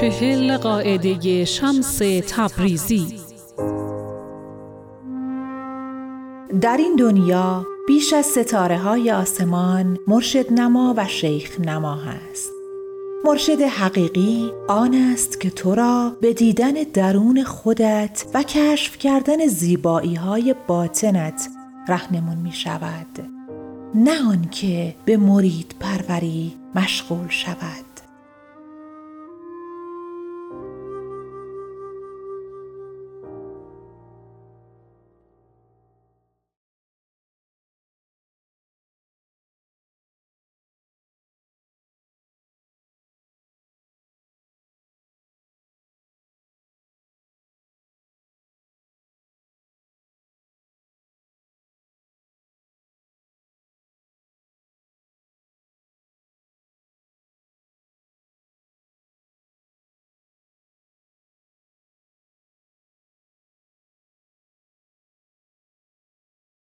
چهل قاعده شمس تبریزی. در این دنیا بیش از ستاره های آسمان مرشد نما و شیخ نما هست. مرشد حقیقی آن است که تو را به دیدن درون خودت و کشف کردن زیبایی های باطنت رهنمون می شود نه آنکه به مرید پروری مشغول شود.